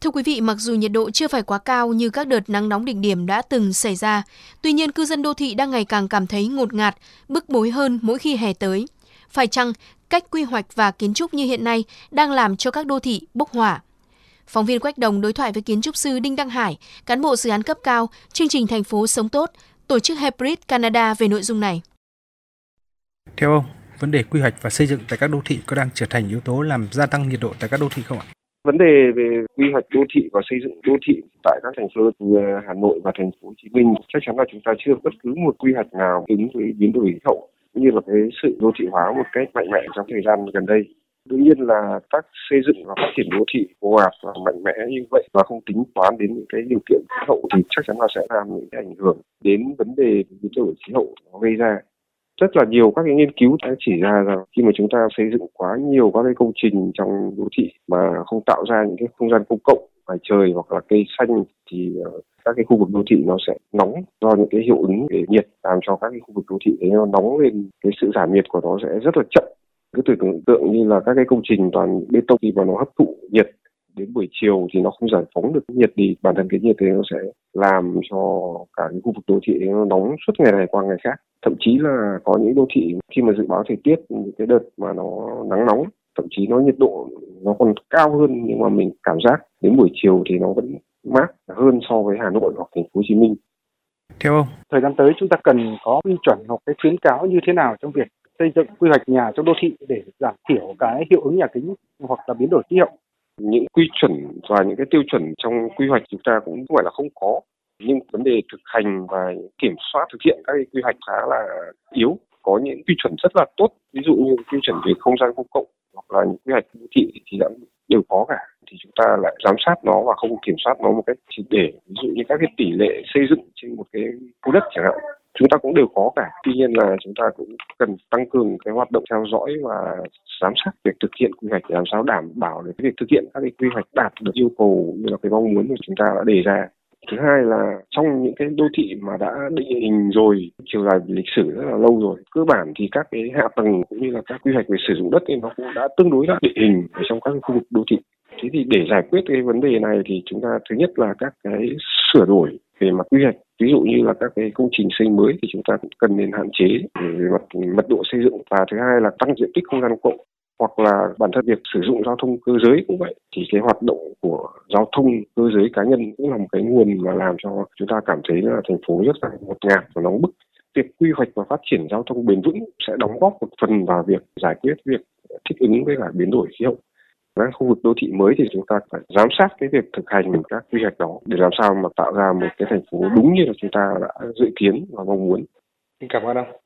Thưa quý vị, mặc dù nhiệt độ chưa phải quá cao như các đợt nắng nóng đỉnh điểm đã từng xảy ra, tuy nhiên cư dân đô thị đang ngày càng cảm thấy ngột ngạt, bức bối hơn mỗi khi hè tới. Phải chăng cách quy hoạch và kiến trúc như hiện nay đang làm cho các đô thị bốc hỏa? Phóng viên Quách Đồng đối thoại với kiến trúc sư Đinh Đăng Hải, cán bộ dự án cấp cao, chương trình thành phố sống tốt, tổ chức Hybrid Canada về nội dung này. Theo ông, vấn đề quy hoạch và xây dựng tại các đô thị có đang trở thành yếu tố làm gia tăng nhiệt độ tại các đô thị không ạ? Vấn đề về quy hoạch đô thị và xây dựng đô thị tại các thành phố như Hà Nội và thành phố Hồ Chí Minh, chắc chắn là chúng ta chưa bất cứ một quy hoạch nào ứng với biến đổi khí hậu như là cái sự đô thị hóa một cách mạnh mẽ trong thời gian gần đây. Đương nhiên là các xây dựng và phát triển đô thị ồ ạt và mạnh mẽ như vậy và không tính toán đến những cái điều kiện khí hậu thì chắc chắn là sẽ làm những cái ảnh hưởng đến vấn đề biến đổi khí hậu nó gây ra rất là nhiều các cái nghiên cứu đã chỉ ra rằng khi mà chúng ta xây dựng quá nhiều các cái công trình trong đô thị mà không tạo ra những cái không gian công cộng, ngoài trời hoặc là cây xanh, thì ờ, các cái khu vực đô thị nó sẽ nóng do những cái hiệu ứng về nhiệt làm cho các cái khu vực đô thị đấy nó nóng lên. Cái sự giảm nhiệt của nó sẽ rất là chậm. Cứ tưởng tượng như là các cái công trình toàn bê tông khi mà nó hấp thụ nhiệt đến buổi chiều thì nó không giải phóng được nhiệt thì bản thân cái nhiệt thì nó sẽ làm cho cả cái khu vực đô thị nó nóng suốt ngày này qua ngày khác. Thậm chí là có những đô thị khi mà dự báo thời tiết những cái đợt mà nó nắng nóng thậm chí nó nhiệt độ nó còn cao hơn nhưng mà mình cảm giác đến buổi chiều thì nó vẫn mát hơn so với Hà Nội hoặc thành phố Hồ Chí Minh. Theo ông, thời gian tới chúng ta cần có quy chuẩn hoặc cái khuyến cáo như thế nào trong việc xây dựng quy hoạch nhà trong đô thị để giảm thiểu cái hiệu ứng nhà kính hoặc là biến đổi khí hậu những quy chuẩn và những cái tiêu chuẩn trong quy hoạch chúng ta cũng không phải là không có. Nhưng vấn đề thực hành và kiểm soát, thực hiện các cái quy hoạch khá là yếu. Có những quy chuẩn rất là tốt, ví dụ như quy chuẩn về không gian công cộng hoặc là những quy hoạch đô thị thì đã đều có cả. Thì chúng ta lại giám sát nó và không kiểm soát nó một cách triệt để. Ví dụ như các cái tỷ lệ xây dựng trên một cái khu đất chẳng hạn chúng ta cũng đều có cả. Tuy nhiên là chúng ta cũng cần tăng cường cái hoạt động theo dõi và giám sát việc thực hiện quy hoạch để làm sao đảm bảo được cái việc thực hiện các cái quy hoạch đạt được yêu cầu như là cái mong muốn mà chúng ta đã đề ra. Thứ hai là trong những cái đô thị mà đã định hình rồi, chiều dài lịch sử rất là lâu rồi, cơ bản thì các cái hạ tầng cũng như là các quy hoạch về sử dụng đất thì nó cũng đã tương đối đã định hình ở trong các khu vực đô thị. Thế thì để giải quyết cái vấn đề này thì chúng ta, thứ nhất là các cái sửa đổi về mặt quy hoạch, ví dụ như là các cái công trình xây mới thì chúng ta cũng cần nên hạn chế về mặt mật độ xây dựng. Và thứ hai là tăng diện tích không gian cộng hoặc là bản thân việc sử dụng giao thông cơ giới cũng vậy. Thì cái hoạt động của giao thông cơ giới cá nhân cũng là một cái nguồn mà làm cho chúng ta cảm thấy là thành phố rất là ngột ngạt và nóng bức. Việc quy hoạch và phát triển giao thông bền vững sẽ đóng góp một phần vào việc giải quyết việc thích ứng với cả biến đổi khí hậu các khu vực đô thị mới thì chúng ta phải giám sát cái việc thực hành các quy hoạch đó để làm sao mà tạo ra một cái thành phố đúng như là chúng ta đã dự kiến và mong muốn. Cảm ơn ông.